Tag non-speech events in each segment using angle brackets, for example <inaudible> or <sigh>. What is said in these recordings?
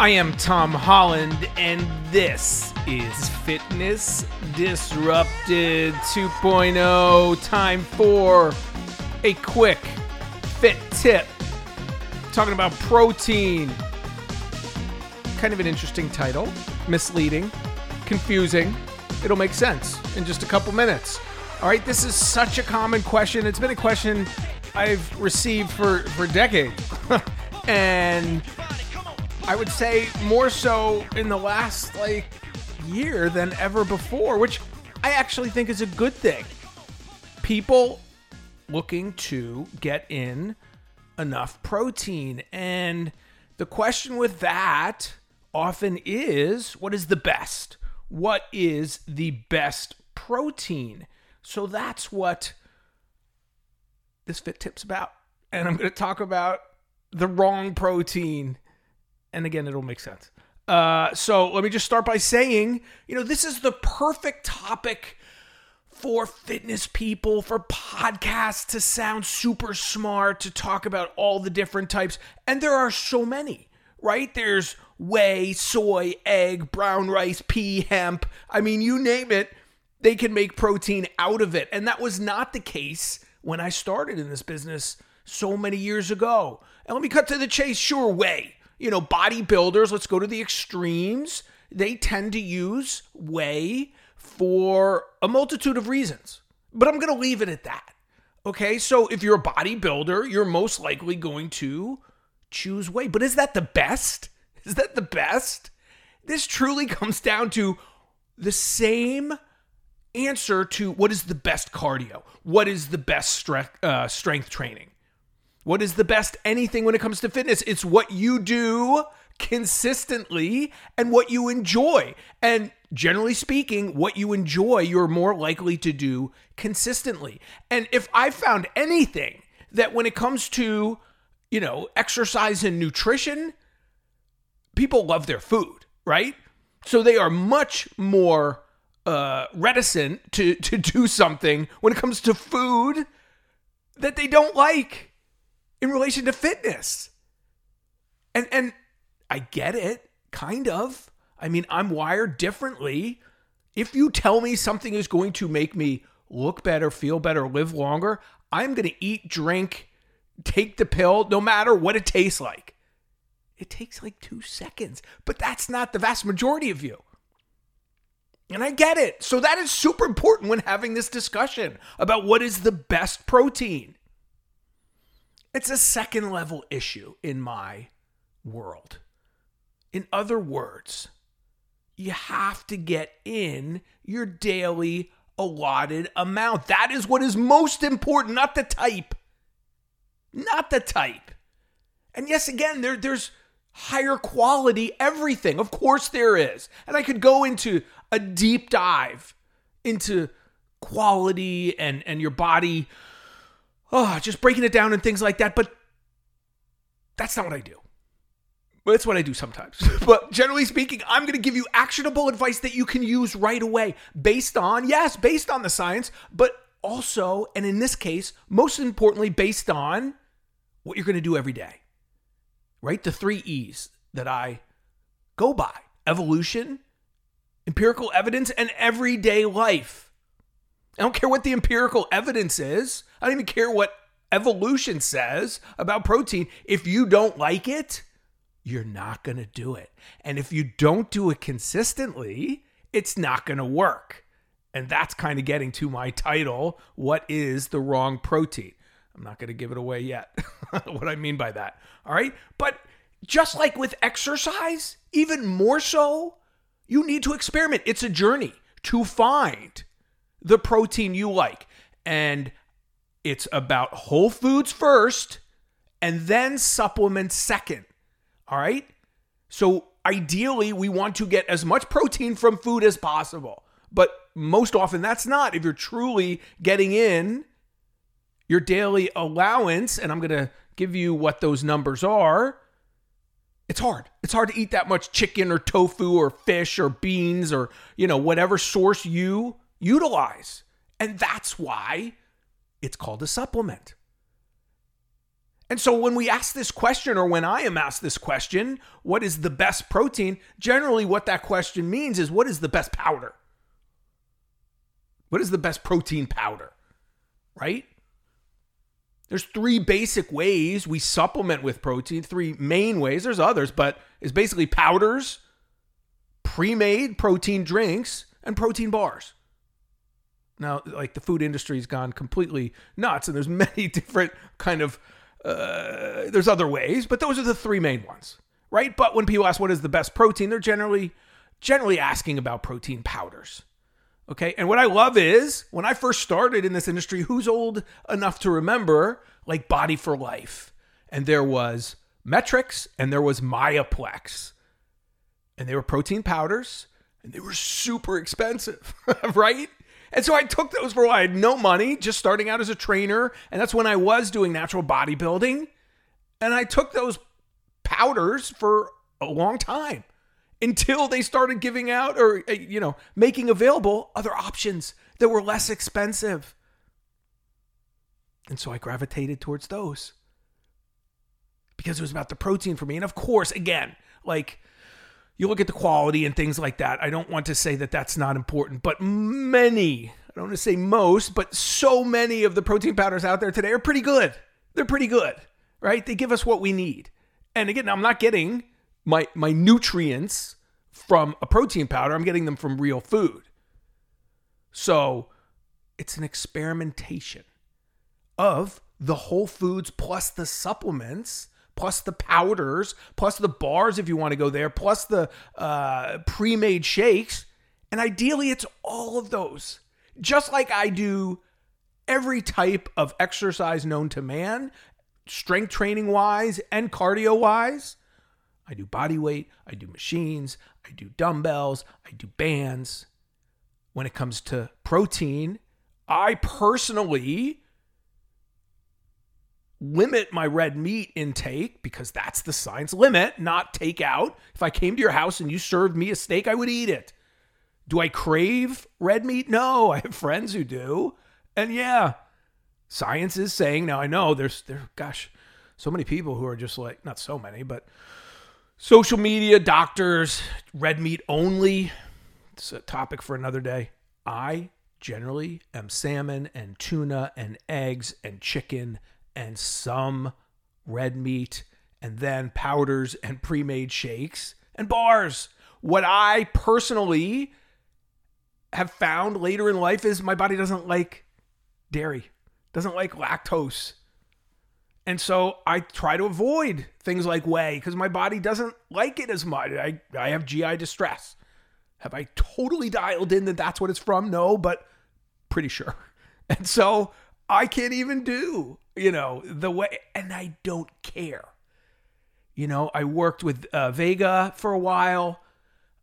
I am Tom Holland, and this is Fitness Disrupted 2.0. Time for a quick fit tip. Talking about protein. Kind of an interesting title, misleading, confusing. It'll make sense in just a couple minutes. All right, this is such a common question. It's been a question I've received for, for decades. <laughs> and I would say more so in the last like year than ever before, which I actually think is a good thing. People looking to get in enough protein. And the question with that often is what is the best? What is the best protein? So that's what this fit tip's about. And I'm going to talk about the wrong protein and again, it'll make sense. Uh, so let me just start by saying, you know, this is the perfect topic for fitness people, for podcasts to sound super smart, to talk about all the different types. And there are so many, right? There's whey, soy, egg, brown rice, pea, hemp. I mean, you name it, they can make protein out of it. And that was not the case when I started in this business so many years ago. And let me cut to the chase. Sure, whey you know, bodybuilders, let's go to the extremes, they tend to use whey for a multitude of reasons. But I'm going to leave it at that. Okay, so if you're a bodybuilder, you're most likely going to choose whey. But is that the best? <laughs> Is that the best? This truly <laughs> comes down to the same answer to what is the best cardio? What is the best strength, uh, strength training? What is the best anything when it comes to fitness? It's what you do consistently and what you enjoy. And generally speaking, what you enjoy, you're more likely to do consistently. And if I found anything that when it comes to, you know, exercise and nutrition, people love their food, right? So they are much more uh, reticent to, to do something when it comes to food that they don't like in relation to fitness. And and I get it, kind of. I mean, I'm wired differently. If you tell me something is going to make me look better, feel better, live longer, I'm going to eat, drink, take the pill no matter what it tastes like. It takes like 2 seconds, but that's not the vast majority of you. And I get it. So that is super important when having this discussion about what is the best protein. It's a second level issue in my world. In other words, you have to get in your daily allotted amount. That is what is most important, not the type. Not the type. And yes, again, there, there's higher quality everything. Of course, there is. And I could go into a deep dive into quality and, and your body oh, just breaking it down and things like that. But that's not what I do. But it's what I do sometimes. <laughs> but generally speaking, I'm going to give you actionable advice that you can use right away based on, yes, based on the science, but also, and in this case, most importantly, based on what you're going to do every day. Right? The three E's that I go by evolution, empirical evidence, and everyday life. I don't care what the empirical evidence is. I don't even care what evolution says about protein. If you don't like it, you're not going to do it. And if you don't do it consistently, it's not going to work. And that's kind of getting to my title What is the wrong protein? I'm not going to give it away yet, <laughs> what I mean by that. All right. But just like with exercise, even more so, you need to experiment. It's a journey to find the protein you like. And it's about whole foods first and then supplements second. All right? So ideally, we want to get as much protein from food as possible. But most often that's not. If you're truly getting in your daily allowance, and I'm going to give you what those numbers are, it's hard. It's hard to eat that much chicken or tofu or fish or beans or, you know, whatever source you utilize. And that's why it's called a supplement. And so when we ask this question, or when I am asked this question, what is the best protein? Generally, what that question means is what is the best powder? What is the best protein powder? Right? There's three basic ways we supplement with protein, three main ways. There's others, but it's basically powders, pre made protein drinks, and protein bars. Now, like the food industry's gone completely nuts, and there's <laughs> many different kind of uh, there's other ways, but those are the three main ones, right? But when people ask what is the best protein, they're generally generally asking about protein powders. Okay. And what I love is when I first started in this industry, who's old enough to remember like Body for Life? And there was Met-Rx and there was Myoplex. And they were protein powders and they were super expensive, <laughs> right? And so I took those for. I had no money, just starting out as a trainer. And that's when I was doing natural bodybuilding. And I took those powders for a long time until they started giving out or, uh, you know, making available other options that were less expensive. And so I gravitated towards those because it was about the protein for me. And of course, again, like, you look at the quality and things like that. I don't want to say that that's not important, but many, I don't want to say most, but so many of the protein powders out there today are pretty good. They're pretty good, right? They give us what we need. And again, I'm not getting my my nutrients from a protein powder. I'm getting them from real food. So, it's an experimentation of the whole foods plus the supplements plus the powders, plus the bars if you want to go there, plus the uh, pre made shakes. And ideally, it's all of those. Just like I do every type of exercise known to man, strength training wise and cardio wise. I do body weight, I do machines, I do dumbbells, I do bands. When it comes to protein, I personally limit my red meat intake because that's the science limit, not take out. If I came to your house and you served me a steak, I would eat it. Do I crave red meat? No, I have friends who do. And yeah, science is saying now I know there's there gosh, so many people who are just like not so many, but social media, doctors, red meat only. It's a topic for another day. I generally am salmon and tuna and eggs and chicken and some red meat and then powders and pre made shakes and bars. What I personally have found later in life is my body doesn't like dairy, doesn't like lactose. And so I try to avoid things like whey because my body doesn't like it as much. I, I have GI distress. Have I totally dialed in that that's what it's from? No, but pretty sure. <laughs> And so I can't even do you know, the whey, and I don't care. You know, I worked with uh, Vega for a while,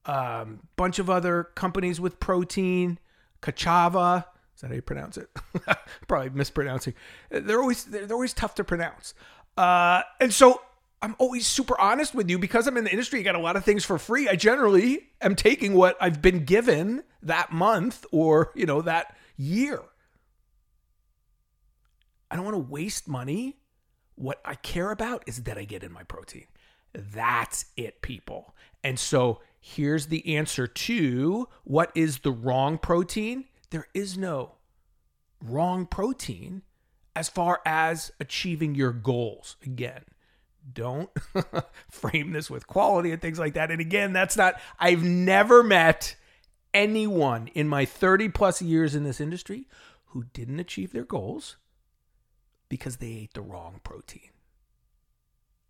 um, bunch of other companies with protein, Ka'Chava. Is that how you pronounce it? <laughs> Probably mispronouncing. They're always they're always tough to pronounce. Uh, and so I'm always super honest with you because I'm in the industry. You got a lot of things for free. I generally am taking what I've been given that month or you know that year. I don't want to waste money. What I care about is that I get in my protein. That's it, people. And so here's the answer to what is the wrong protein? There is no wrong protein as far as achieving your goals. Again, don't <laughs> frame this with quality and things like that. And again, that's not, I've never met anyone in my 30 plus years in this industry who didn't achieve their goals because they ate the wrong protein.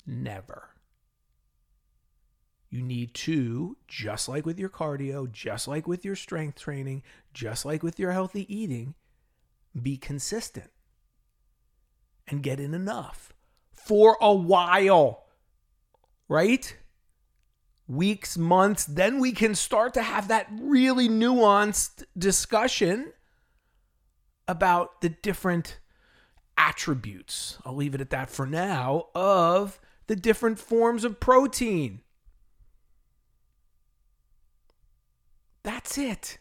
Never. You need to, just like with your cardio, just like with your strength training, just like with your healthy eating, be consistent and get in enough for a while, right? Weeks, months, then we can start to have that really nuanced discussion about the different attributes, I'll leave it at that for now, of the different forms of protein. That's it.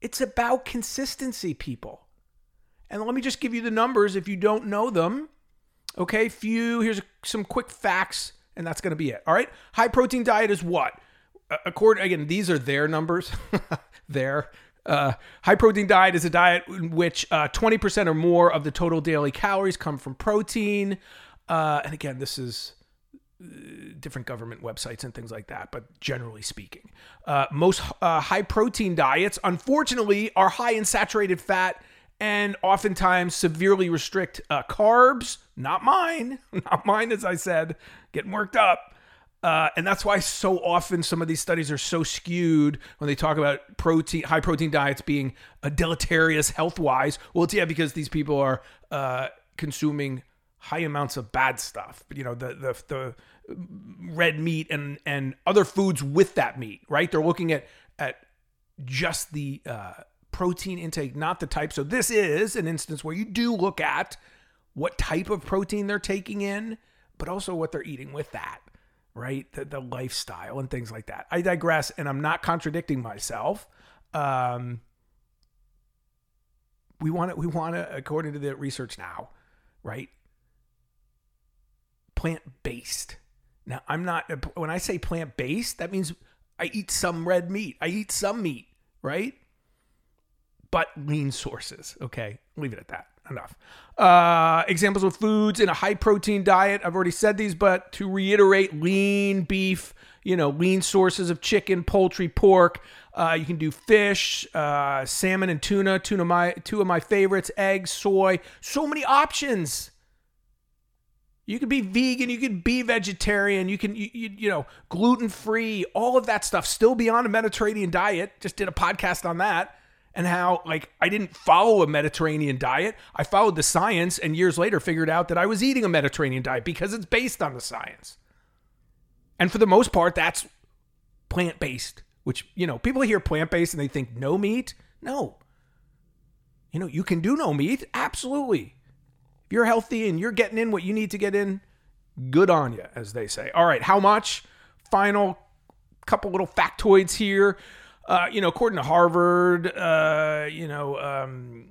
It's about consistency, people. And let me just give you the numbers if you don't know them. Okay, few. Here's some quick facts, and that's going to be it. All right, high protein diet is what? According again, these are their numbers. <laughs> there. Uh, high protein diet is a diet in which uh, 20% or more of the total daily calories come from protein. Uh, and again, this is uh, different government websites and things like that, but generally speaking, uh, most uh, high protein diets, unfortunately, are high in saturated fat and oftentimes severely restrict uh, carbs. Not mine, <laughs> not mine, as I said, getting worked up. Uh, and that's why so often some of these studies are so skewed when they talk about protein, high protein diets being uh, deleterious health wise. Well, it's yeah, because these people are uh, consuming high amounts of bad stuff. You know, the the the red meat and and other foods with that meat, right? They're looking at at just the uh, protein intake, not the type. So this is an instance where you do look at what type of protein they're taking in, but also what they're eating with that, right? The, the lifestyle and things like that. I digress, and I'm not contradicting myself. Um, we want to, we want to, according to the research now, right? Plant based. Now, I'm not, when I say plant based, that means I eat some red meat, I eat some meat, right? But lean sources. Okay. Leave it at that. Enough. Uh, examples of foods in a high protein diet. I've already said these, but to reiterate lean beef, you know, lean sources of chicken, poultry, pork. Uh, you can do fish, uh, salmon, and tuna. Tuna, my two of my favorites. Eggs, soy. So many options. You could be vegan, you could be vegetarian, you can you, you, you know gluten free, all of that stuff. Still be on a Mediterranean diet. Just did a podcast on that and how like I didn't follow a Mediterranean diet. I followed the science and years later figured out that I was eating a Mediterranean diet because it's based on the science. And for the most part that's plant-based, which, you know, people hear plant-based and they think no meat. No. You know, you can do no meat, absolutely. If you're healthy and you're getting in what you need to get in, good on you, as they say. All right, how much? Final couple little factoids here. Uh, you know, according to Harvard, uh, you know, um,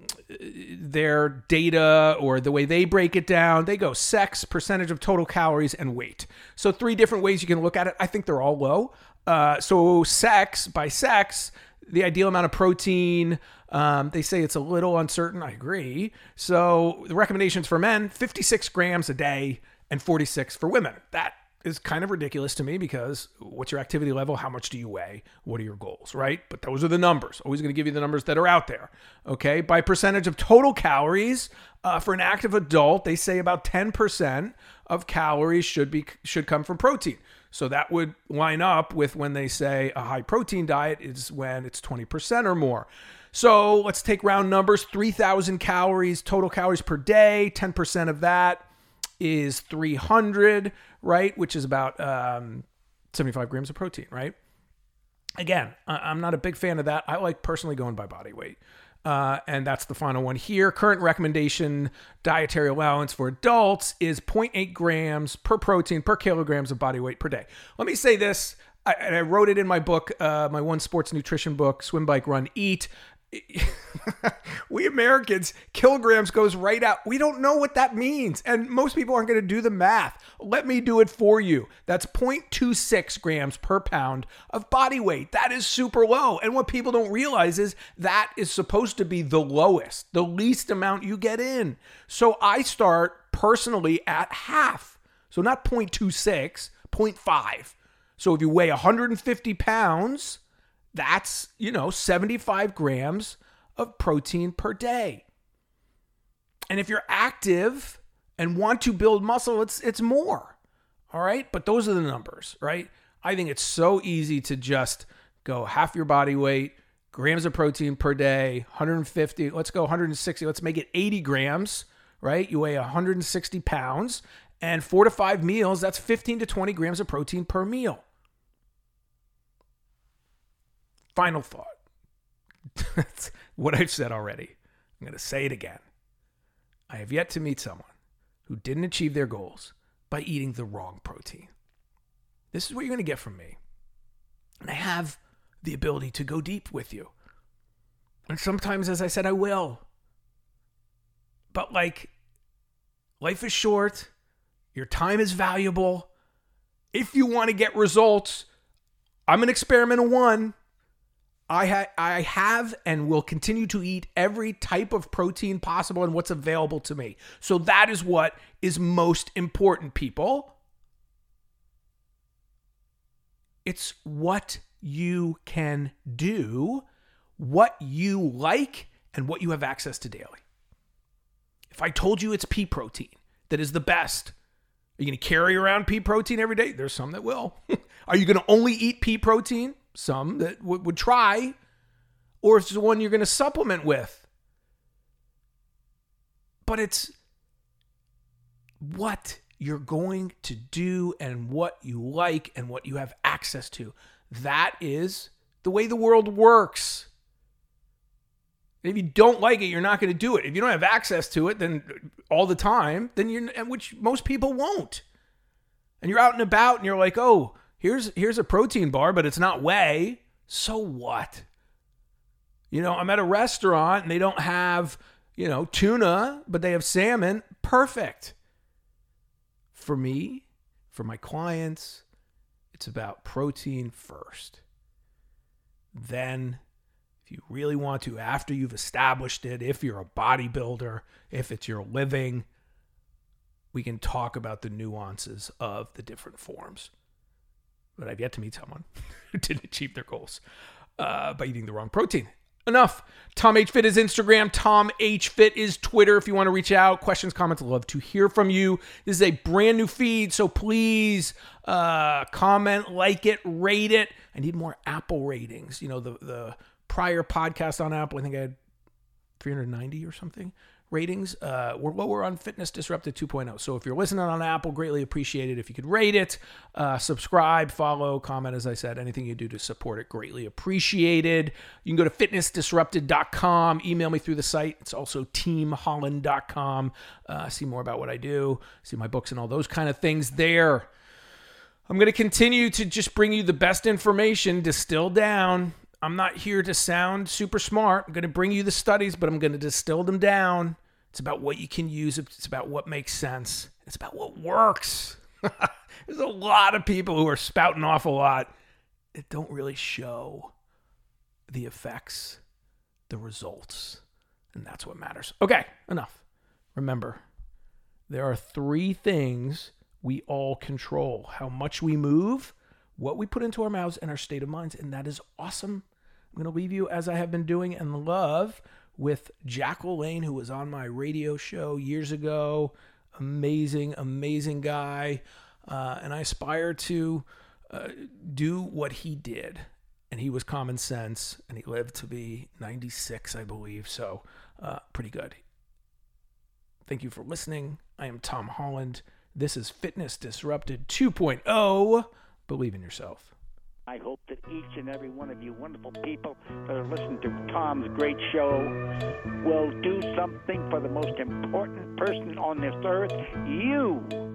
their data or the way they break it down, they go sex, percentage of total calories, and weight. So, three different ways you can look at it. I think they're all low. Uh, so, sex, by sex, the ideal amount of protein, um, they say it's a little uncertain. I agree. So the recommendations for men 56 grams a day and 46 for women. That is kind of ridiculous to me because what's your activity level? How much do you weigh? What are your goals, right? But those are the numbers. Always going to give you the numbers that are out there. Okay. By percentage of total calories uh, for an active adult, they say about 10% of calories should be should come from protein. So that would line up with when they say a high protein diet is when it's 20% or more. So let's take round numbers 3,000 calories, total calories per day. 10% of that is 300, right? Which is about um, 75 grams of protein, right? Again, I'm not a big fan of that. I like personally going by body weight. Uh, and that's the final one here. Current recommendation dietary allowance for adults is 0.8 grams per protein per kilograms of body weight per day. Let me say this. I, I wrote it in my book, uh, my one sports nutrition book, Swim, Bike, Run, Eat. <laughs> we Americans, kilograms goes right out. We don't know what that means. And most people aren't going to do the math. Let me do it for you. That's 0.26 grams per pound of body weight. That is super low. And what people don't realize is that is supposed to be the lowest, the least amount you get in. So I start personally at half. So not 0.26, 0.5. So if you weigh 150 pounds, that's, you know, 75 grams of protein per day. And if you're active and want to build muscle, it's it's more. All right? But those are the numbers, right? I think it's so easy to just go half your body weight, grams of protein per day, 150, let's go 160, let's make it 80 grams, right? You weigh 160 pounds, and four to five meals, that's 15 to 20 grams of protein per meal. Final thought. <laughs> That's what I've said already. I'm going to say it again. I have yet to meet someone who didn't achieve their goals by eating the wrong protein. This is what you're going to get from me. And I have the ability to go deep with you. And sometimes, as I said, I will. But like, Life is short, your time is valuable. If you want to get results, I'm an experiment of one. I, ha- I have and will continue to eat every type of protein possible and what's available to me. So that is what is most important, people. It's what you can do, what you like, and what you have access to daily. If I told you it's pea protein that is the best, are you going to carry around pea protein every day? There's some that will. <laughs> are you going to only eat pea protein? Some that w- would try. Or it's the one you're going to supplement with. But it's what you're going to do and what you like and what you have access to. That is the way the world works. If you don't like it, you're not going to do it. If you don't have access to it, then all the time, then you're, which most people won't. And you're out and about, and you're like, oh, here's here's a protein bar, but it's not whey. So what? You know, I'm at a restaurant and they don't have, you know, tuna, but they have salmon. Perfect. For me, for my clients, it's about protein first. Then if you really want to, after you've established it, if you're a bodybuilder, if it's your living, we can talk about the nuances of the different forms. But I've yet to meet someone <laughs> who didn't achieve their goals uh, by eating the wrong protein. Enough. Tom H. Fit is Instagram. Tom H. Fit is Twitter. If you want to reach out, questions, comments, love to hear from you. This is a brand new feed, so please uh, comment, like it, rate it. I need more Apple ratings. You know, the the prior podcast on Apple, I think I had 390 or something ratings. Uh, we're lower on Fitness Disrupted 2.0. So if you're listening on Apple, greatly appreciate it if you could rate it, uh, subscribe, follow, comment. As I said, anything you do to support it, greatly appreciated. You can go to fitnessdisrupted.com, email me through the site. It's also teamholland.com. Uh, see more about what I do, see my books and all those kind of things there. I'm going to continue to just bring you the best information distilled down I'm not here to sound super smart. I'm going to bring you the studies, but I'm going to distill them down. It's about what you can use, it's about what makes sense, it's about what works. <laughs> There's a lot of people who are spouting off a lot that don't really show the effects, the results, and that's what matters. Okay, enough. Remember, there are three things we all control how much we move, what we put into our mouths, and our state of minds. And that is awesome I'm going to leave you as I have been doing in love with Jack LaLanne, who was on my radio show years ago. Amazing, amazing guy. Uh, and I aspire to uh, do what he did. And he was common sense, and he lived to be 96, I believe. So, uh, pretty good. Thank you for listening. I am Tom Holland. This is Fitness Disrupted 2.0. Believe in yourself. I hope that each and every one of you wonderful people that are listening to Tom's great show will do something for the most important person on this earth, you.